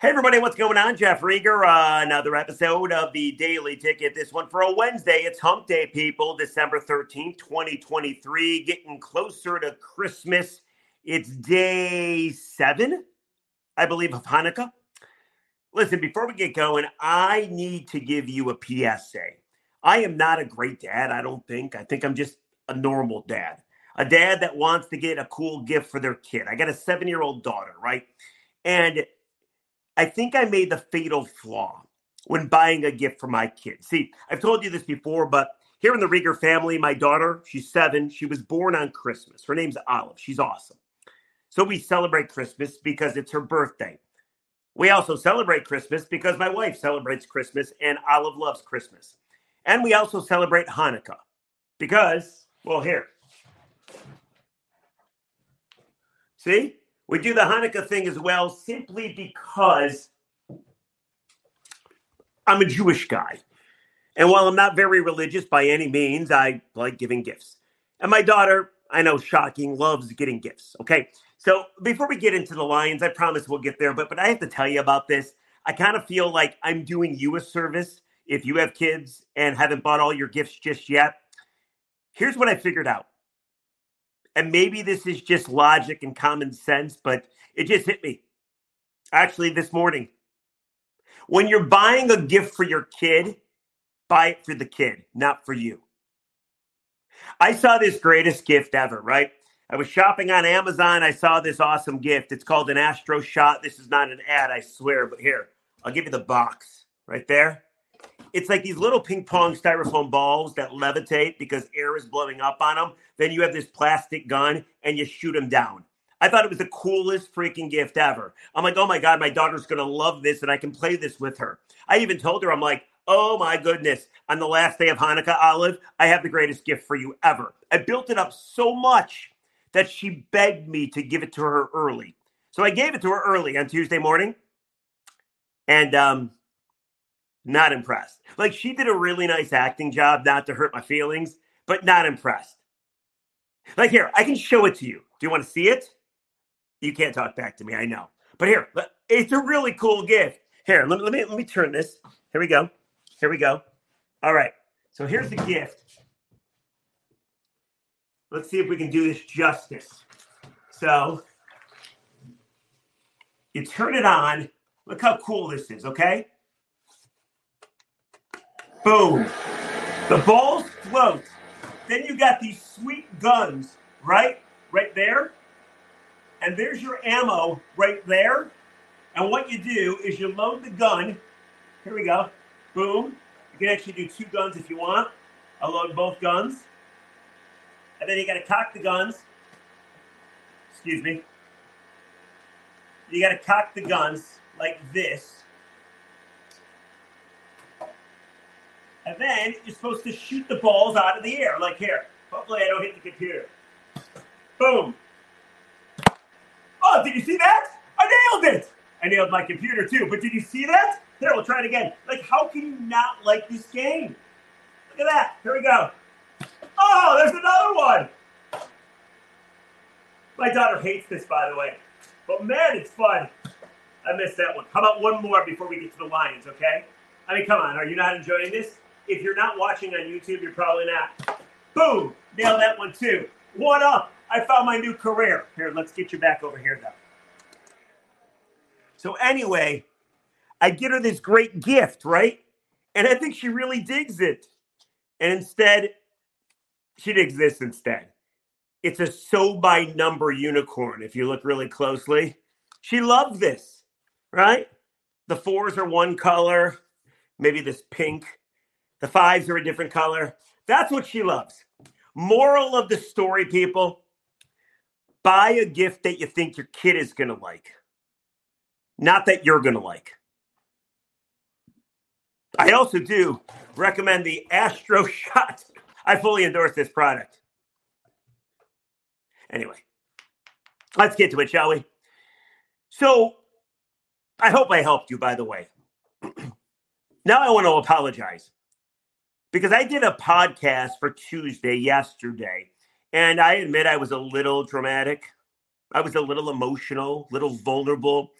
Hey everybody, what's going on? Jeff Riger, uh, another episode of the Daily Ticket. This one for a Wednesday. It's Hump Day, people. December 13th, 2023. Getting closer to Christmas. It's day seven, I believe, of Hanukkah. Listen, before we get going, I need to give you a PSA. I am not a great dad, I don't think. I think I'm just a normal dad. A dad that wants to get a cool gift for their kid. I got a seven year old daughter, right? And I think I made the fatal flaw when buying a gift for my kid. See, I've told you this before, but here in the Riger family, my daughter, she's seven. She was born on Christmas. Her name's Olive. She's awesome. So we celebrate Christmas because it's her birthday. We also celebrate Christmas because my wife celebrates Christmas and Olive loves Christmas. And we also celebrate Hanukkah because, well, here. See? We do the Hanukkah thing as well simply because I'm a Jewish guy. And while I'm not very religious by any means, I like giving gifts. And my daughter, I know, shocking, loves getting gifts. Okay. So before we get into the Lions, I promise we'll get there, but but I have to tell you about this. I kind of feel like I'm doing you a service if you have kids and haven't bought all your gifts just yet. Here's what I figured out and maybe this is just logic and common sense, but it just hit me actually this morning. When you're buying a gift for your kid, buy it for the kid, not for you. I saw this greatest gift ever, right? I was shopping on Amazon. I saw this awesome gift. It's called an Astro Shot. This is not an ad, I swear, but here, I'll give you the box right there it's like these little ping pong styrofoam balls that levitate because air is blowing up on them. Then you have this plastic gun and you shoot them down. I thought it was the coolest freaking gift ever. I'm like, oh my God, my daughter's to love this and I can play this with her. I even told her, I'm like, oh my goodness, on the last day of Hanukkah, Olive, I have the greatest gift for you ever. I built it up so much that she begged me to give it to her early. So I gave it to her early on Tuesday morning. And um, not impressed. Like she did a really nice acting job, not to hurt my feelings, but not impressed. Like here, I can show it to you. Do you want to see it? You can't talk back to me, I know. But here, it's a really cool gift. Here, let me let me let me turn this. Here we go. Here we go. All right. So here's the gift. Let's see if we can do this justice. So you turn it on. Look how cool this is, okay? Boom. The balls float. Then you got these sweet guns, right? Right there. And there's your ammo right there. And what you do is you load the gun. Here we go. Boom. You can actually do two guns if you want. I'll load both guns. And then you got to cock the guns. Excuse me. You got to cock the guns like this. And then you're supposed to shoot the balls out of the air, like here. Hopefully I don't hit the computer. Boom. Oh, did you see that? I nailed it. I nailed my computer too, but did you see that? Here, we'll try it again. Like, how can you not like this game? Look at that. Here we go. Oh, there's another one. My daughter hates this, by the way. But man, it's fun. I missed that one. How about one more before we get to the Lions, okay? I mean, come on. Are you not enjoying this? If you're not watching on YouTube, you're probably not. Boom! Nailed that one too. What up. I found my new career. Here, let's get you back over here though. So anyway, I get her this great gift, right? And I think she really digs it. And instead, she digs this instead. It's a so by number unicorn, if you look really closely. She loved this, right? The fours are one color, maybe this pink. The fives are a different color. That's what she loves. Moral of the story, people buy a gift that you think your kid is going to like, not that you're going to like. I also do recommend the Astro Shot. I fully endorse this product. Anyway, let's get to it, shall we? So, I hope I helped you, by the way. now I want to apologize because I did a podcast for Tuesday yesterday, and I admit I was a little dramatic. I was a little emotional, little vulnerable.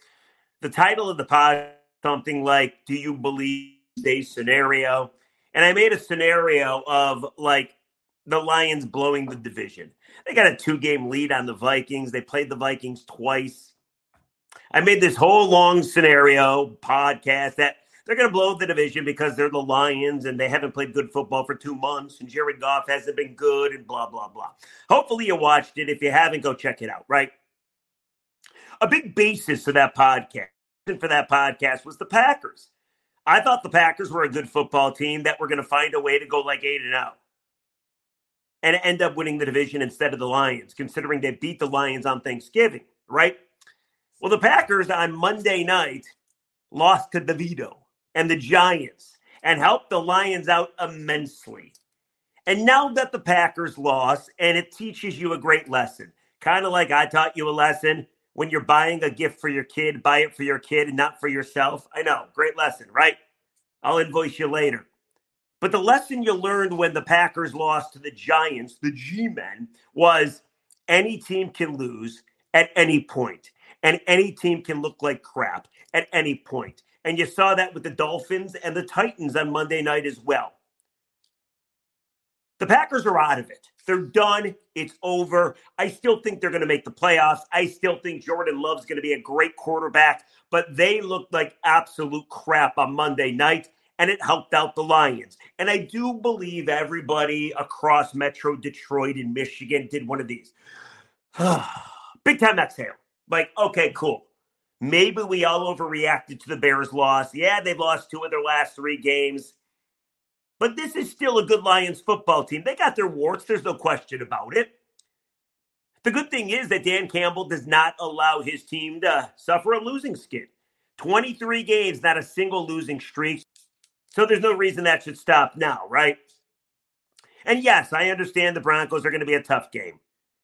The title of the pod something like "Do you believe a scenario?" And I made a scenario of like the Lions blowing the division. They got a two-game lead on the Vikings. They played the Vikings twice. I made this whole long scenario podcast that they're going to blow the division because they're the Lions and they haven't played good football for two months and Jared Goff hasn't been good and blah, blah, blah. Hopefully you watched it. If you haven't, go check it out, right? A big basis of that podcast for that podcast was the Packers. I thought the Packers were a good football team that were going to find a way to go like 8 and out and end up winning the division instead of the Lions, considering they beat the Lions on Thanksgiving, right? Well, the Packers on Monday night lost to the DeVito and the Giants and helped the Lions out immensely. And now that the Packers lost, and it teaches you a great lesson, kind of like I taught you a lesson when you're buying a gift for your kid, buy it for your kid and not for yourself. I know, great lesson, right? I'll invoice you later. But the lesson you learned when the Packers lost to the Giants, the G Men, was any team can lose at any point and any team can look like crap at any point. And you saw that with the Dolphins and the Titans on Monday night as well. The Packers are out of it. They're done. It's over. I still think they're going to make the playoffs. I still think Jordan Love's going to be a great quarterback, but they looked like absolute crap on Monday night, and it helped out the Lions. And I do believe everybody across Metro Detroit and Michigan did one of these. Big time exhale. Like, okay, cool. Maybe we all overreacted to the Bears' loss. Yeah, they've lost two of their last three games. But this is still a good Lions football team. They got their warts. There's no question about it. The good thing is that Dan Campbell does not allow his team to suffer a losing skid. 23 games, not a single losing streak. So there's no reason that should stop now, right? And yes, I understand the Broncos are going to be a tough game.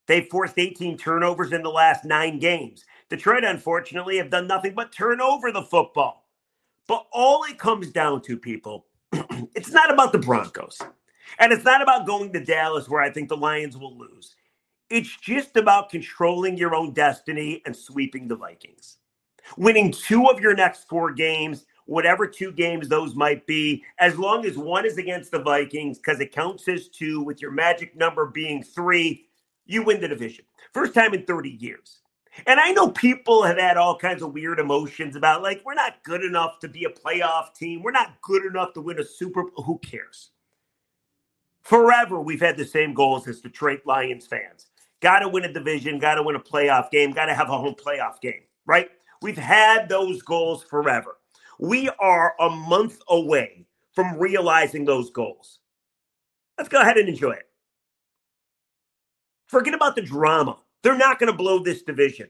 They forced 18 turnovers in the last nine games. Detroit, unfortunately, have done nothing but turn over the football. But all it comes down to, people, it's not about the Broncos. And it's not about going to Dallas where I think the Lions will lose. It's just about controlling your own destiny and sweeping the Vikings. Winning two of your next four games, whatever two games those might be, as long as one is against the Vikings, because it counts as two, with your magic number being three, you win the division. First time in 30 years. And I know people have had all kinds of weird emotions about like, we're not good enough to be a playoff team. We're not good enough to win a Super Bowl. Who cares? Forever, we've had the same goals as Detroit Lions fans. Got to win a division, got to win a playoff game, got to have a home playoff game, right? We've had those goals forever. We are a month away from realizing those goals. Let's go ahead and enjoy it. Forget about the drama. They're not going to blow this division.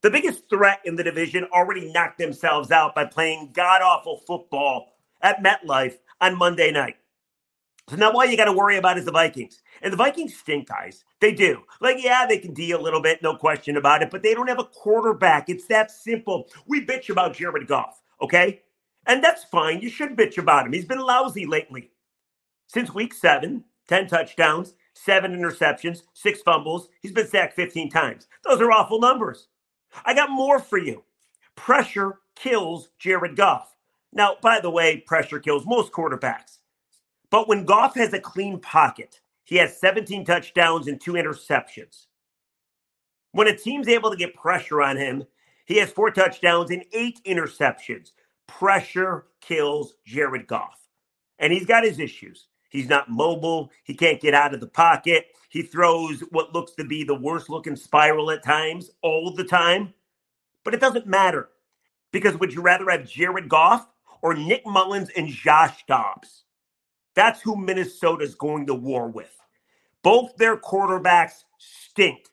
The biggest threat in the division already knocked themselves out by playing god awful football at MetLife on Monday night. So now all you got to worry about is the Vikings. And the Vikings stink, guys. They do. Like, yeah, they can D a little bit, no question about it, but they don't have a quarterback. It's that simple. We bitch about Jared Goff, okay? And that's fine. You should bitch about him. He's been lousy lately. Since week seven, 10 touchdowns, seven interceptions, six fumbles. He's been sacked 15 times. Those are awful numbers. I got more for you. Pressure kills Jared Goff. Now, by the way, pressure kills most quarterbacks. But when Goff has a clean pocket, he has 17 touchdowns and two interceptions. When a team's able to get pressure on him, he has four touchdowns and eight interceptions. Pressure kills Jared Goff. And he's got his issues. He's not mobile. He can't get out of the pocket. He throws what looks to be the worst looking spiral at times all the time. But it doesn't matter because would you rather have Jared Goff or Nick Mullens and Josh Dobbs? That's who Minnesota's going to war with. Both their quarterbacks stink.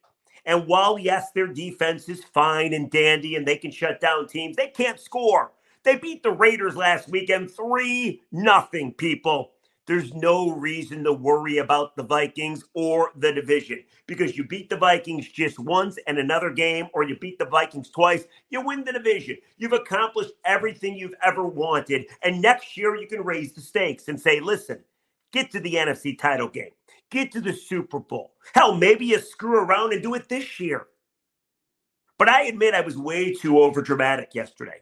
And while, yes, their defense is fine and dandy and they can shut down teams, they can't score. They beat the Raiders last weekend 3 nothing, people there's no reason to worry about the Vikings or the division because you beat the Vikings just once and another game, or you beat the Vikings twice, you win the division. You've accomplished everything you've ever wanted. And next year, you can raise the stakes and say, listen, get to the NFC title game, get to the Super Bowl. Hell, maybe you screw around and do it this year. But I admit I was way too overdramatic yesterday.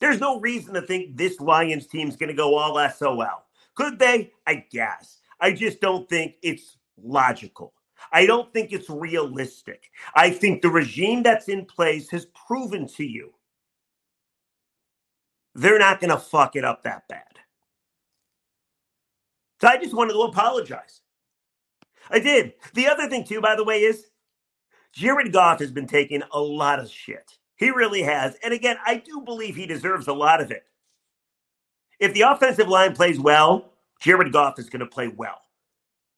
There's no reason to think this Lions team's going to go all SOL. Could they? I guess. I just don't think it's logical. I don't think it's realistic. I think the regime that's in place has proven to you they're not going to fuck it up that bad. So I just wanted to apologize. I did. The other thing, too, by the way, is Jared Goff has been taking a lot of shit. He really has. And again, I do believe he deserves a lot of it. If the offensive line plays well, Jared Goff is going to play well.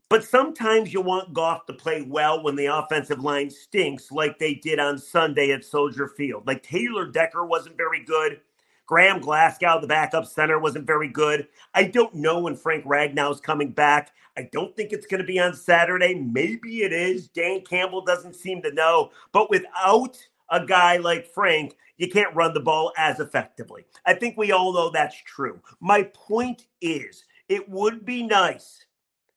But sometimes you want Goff to play well when the offensive line stinks, like they did on Sunday at Soldier Field. Like Taylor Decker wasn't very good. Graham Glasgow, the backup center, wasn't very good. I don't know when Frank Ragnow's coming back. I don't think it's going to be on Saturday. Maybe it is. Dan Campbell doesn't seem to know. But without a guy like Frank, you can't run the ball as effectively. I think we all know that's true. My point is, it would be nice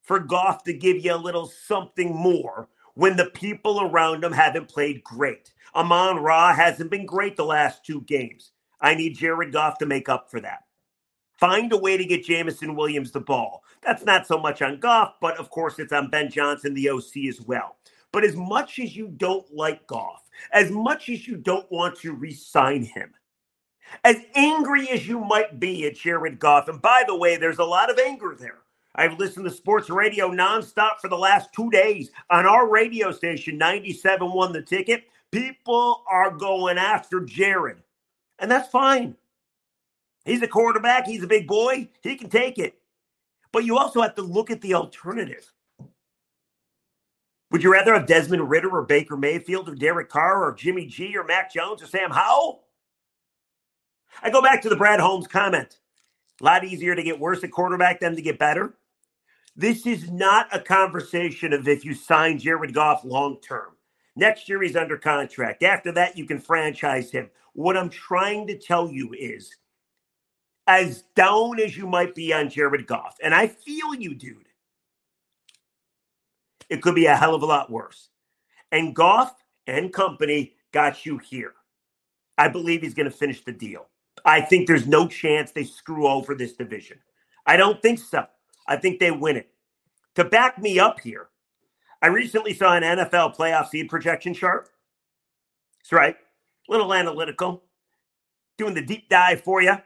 for Goff to give you a little something more when the people around him haven't played great. Amon Ra hasn't been great the last two games. I need Jared Goff to make up for that. Find a way to get Jameson Williams the ball. That's not so much on Goff, but of course it's on Ben Johnson, the OC, as well. But as much as you don't like Goff, as much as you don't want to re-sign him, as angry as you might be at Jared Goff, and by the way, there's a lot of anger there. I've listened to sports radio nonstop for the last two days on our radio station, 97 won the ticket. People are going after Jared, and that's fine. He's a quarterback, he's a big boy, he can take it. But you also have to look at the alternative. Would you rather have Desmond Ridder or Baker Mayfield or Derek Carr or Jimmy G or Mac Jones or Sam Howell? I go back to the Brad Holmes comment. A lot easier to get worse at quarterback than to get better. This is not a conversation of if you sign Jared Goff long term. Next year, he's under contract. After that, you can franchise him. What I'm trying to tell you is as down as you might be on Jared Goff, and I feel you, dude, it could be a hell of a lot worse. And Goff and company got you here. I believe he's going to finish the deal. I think there's no chance they screw over this division. I don't think so. I think they win it. To back me up here, I recently saw an NFL playoff seed projection chart. That's right. Little analytical. Doing the deep dive for you.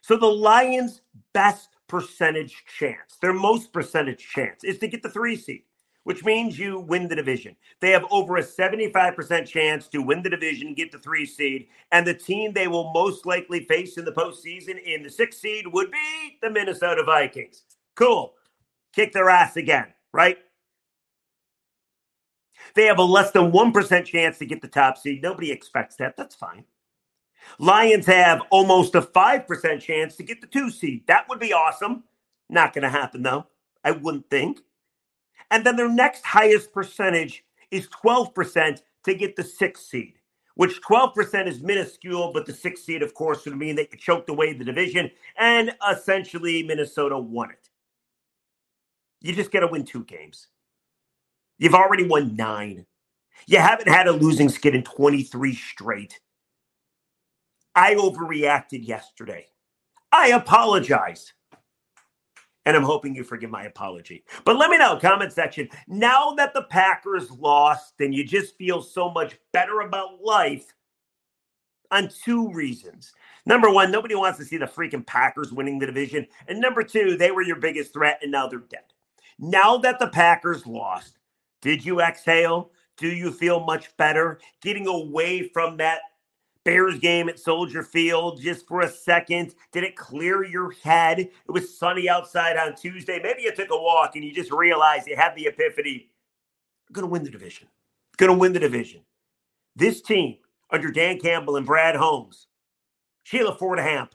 So the Lions' best percentage chance, their most percentage chance is to get the three seed, which means you win the division. They have over a 75% chance to win the division, get the three seed, and the team they will most likely face in the postseason in the six seed would be the Minnesota Vikings. Cool. Kick their ass again, right? They have a less than 1% chance to get the top seed. Nobody expects that. That's fine. Lions have almost a 5% chance to get the two seed. That would be awesome. Not going to happen, though. I wouldn't think. And then their next highest percentage is 12% to get the sixth seed, which 12% is minuscule, but the sixth seed, of course, would mean that you choked away the division and essentially Minnesota won it. You just got to win two games. You've already won nine. You haven't had a losing skid in 23 straight. I overreacted yesterday. I apologize. And I'm hoping you forgive my apology. But let me know, comment section. Now that the Packers lost and you just feel so much better about life, on two reasons. Number one, nobody wants to see the freaking Packers winning the division. And number two, they were your biggest threat and now they're dead. Now that the Packers lost, did you exhale? Do you feel much better getting away from that Bears game at Soldier Field just for a second? Did it clear your head? It was sunny outside on Tuesday. Maybe you took a walk and you just realized you had the epiphany. I'm going to win the division. Going to win the division. This team under Dan Campbell and Brad Holmes, Sheila Ford-Hamp,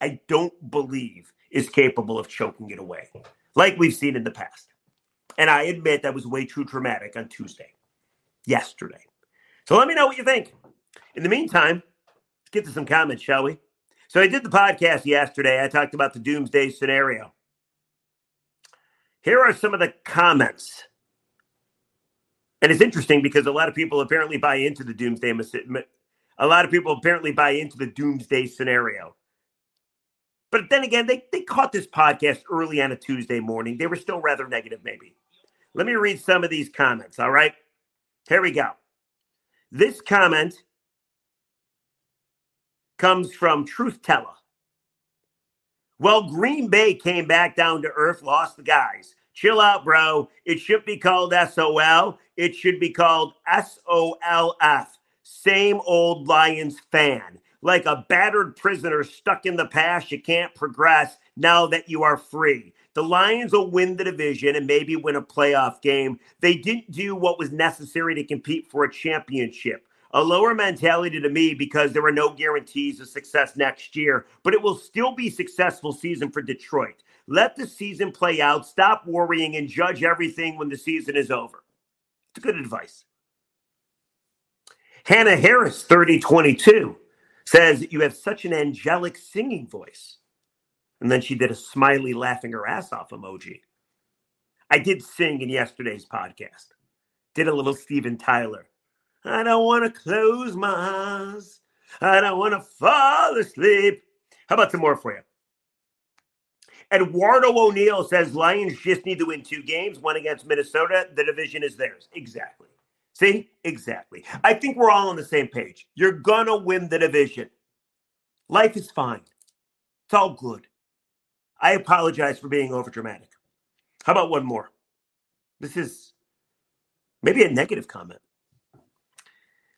I don't believe is capable of choking it away like we've seen in the past. And I admit that was way too dramatic on Tuesday, yesterday. So let me know what you think. In the meantime, let's get to some comments, shall we? So I did the podcast yesterday. I talked about the doomsday scenario. Here are some of the comments. And it's interesting because a lot of people apparently buy into the doomsday. A lot of people apparently buy into the doomsday scenario. But then again, they, they caught this podcast early on a Tuesday morning. They were still rather negative, maybe. Let me read some of these comments, all right? Here we go. This comment comes from Truth Teller. Well, Green Bay came back down to earth, lost the guys. Chill out, bro. It should be called SOL. It should be called SOLF. Same old Lions fan like a battered prisoner stuck in the past. You can't progress now that you are free. The Lions will win the division and maybe win a playoff game. They didn't do what was necessary to compete for a championship. A lower mentality to me because there are no guarantees of success next year, but it will still be successful season for Detroit. Let the season play out. Stop worrying and judge everything when the season is over. It's good advice. Hannah Harris, 3022 says you have such an angelic singing voice. And then she did a smiley laughing her ass off emoji. I did sing in yesterday's podcast. Did a little Steven Tyler. I don't want to close my eyes. I don't want to fall asleep. How about some more for you? Eduardo O'Neill says Lions just need to win two games, one against Minnesota. The division is theirs. Exactly. See, exactly. I think we're all on the same page. You're going to win the division. Life is fine. It's all good. I apologize for being overdramatic. How about one more? This is maybe a negative comment.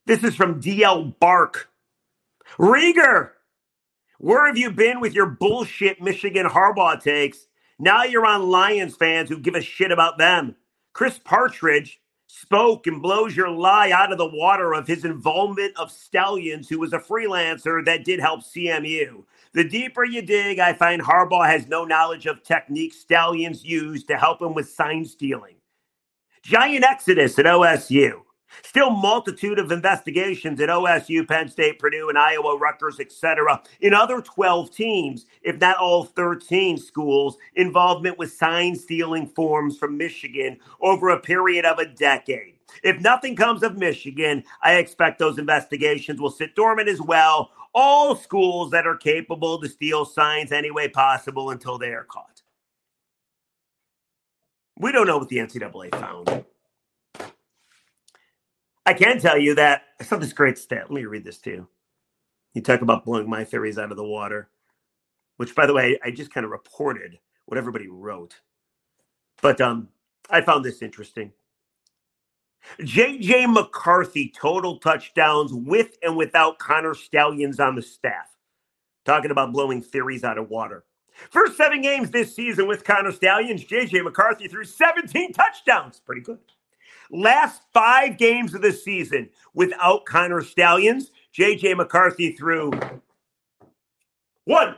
This is from DL Bark. Riger, where have you been with your bullshit Michigan Harbaugh takes? Now you're on Lions fans who give a shit about them. Chris Partridge spoke and blows your lie out of the water of his involvement of Stalions, who was a freelancer that did help CMU. The deeper you dig, I find Harbaugh has no knowledge of techniques Stalions used to help him with sign stealing. Giant exodus at OSU. Still multitude of investigations at OSU, Penn State, Purdue, and Iowa, Rutgers, etc. In other 12 teams, if not all 13 schools, involvement with sign stealing forms from Michigan over a period of a decade. If nothing comes of Michigan, I expect those investigations will sit dormant as well. All schools that are capable to steal signs any way possible until they are caught. We don't know what the NCAA found. I can tell you that I saw this great stat. Let me read this to you. You talk about blowing my theories out of the water, which, by the way, I just kind of reported what everybody wrote. But um, I found this interesting. JJ McCarthy total touchdowns with and without Connor Stalions on the staff. Talking about blowing theories out of water. First seven games this season with Connor Stalions, JJ McCarthy threw 17 touchdowns. Pretty good. Last five games of the season without Connor Stalions, JJ McCarthy threw one,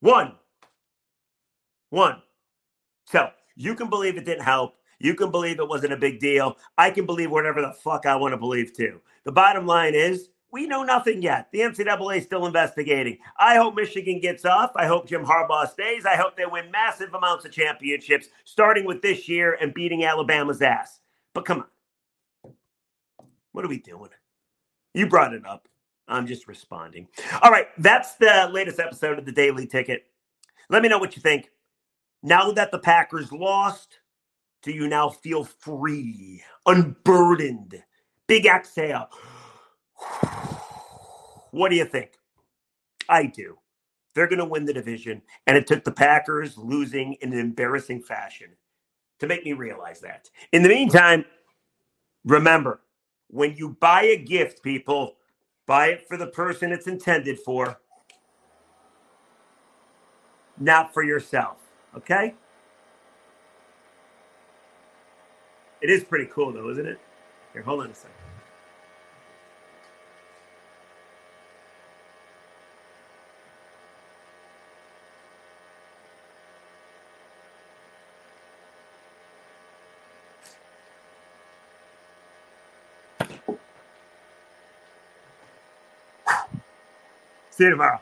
one, one. So you can believe it didn't help. You can believe it wasn't a big deal. I can believe whatever the fuck I want to believe too. The bottom line is we know nothing yet. The NCAA is still investigating. I hope Michigan gets off. I hope Jim Harbaugh stays. I hope they win massive amounts of championships, starting with this year and beating Alabama's ass. But come on. What are we doing? You brought it up. I'm just responding. All right, that's the latest episode of the Daily Ticket. Let me know what you think. Now that the Packers lost, do you now feel free, unburdened? Big exhale. What do you think? I do. They're going to win the division. And it took the Packers losing in an embarrassing fashion to make me realize that. In the meantime, remember when you buy a gift, people, buy it for the person it's intended for, not for yourself. Okay? It is pretty cool, though, isn't it? Here, hold on a second. See you tomorrow.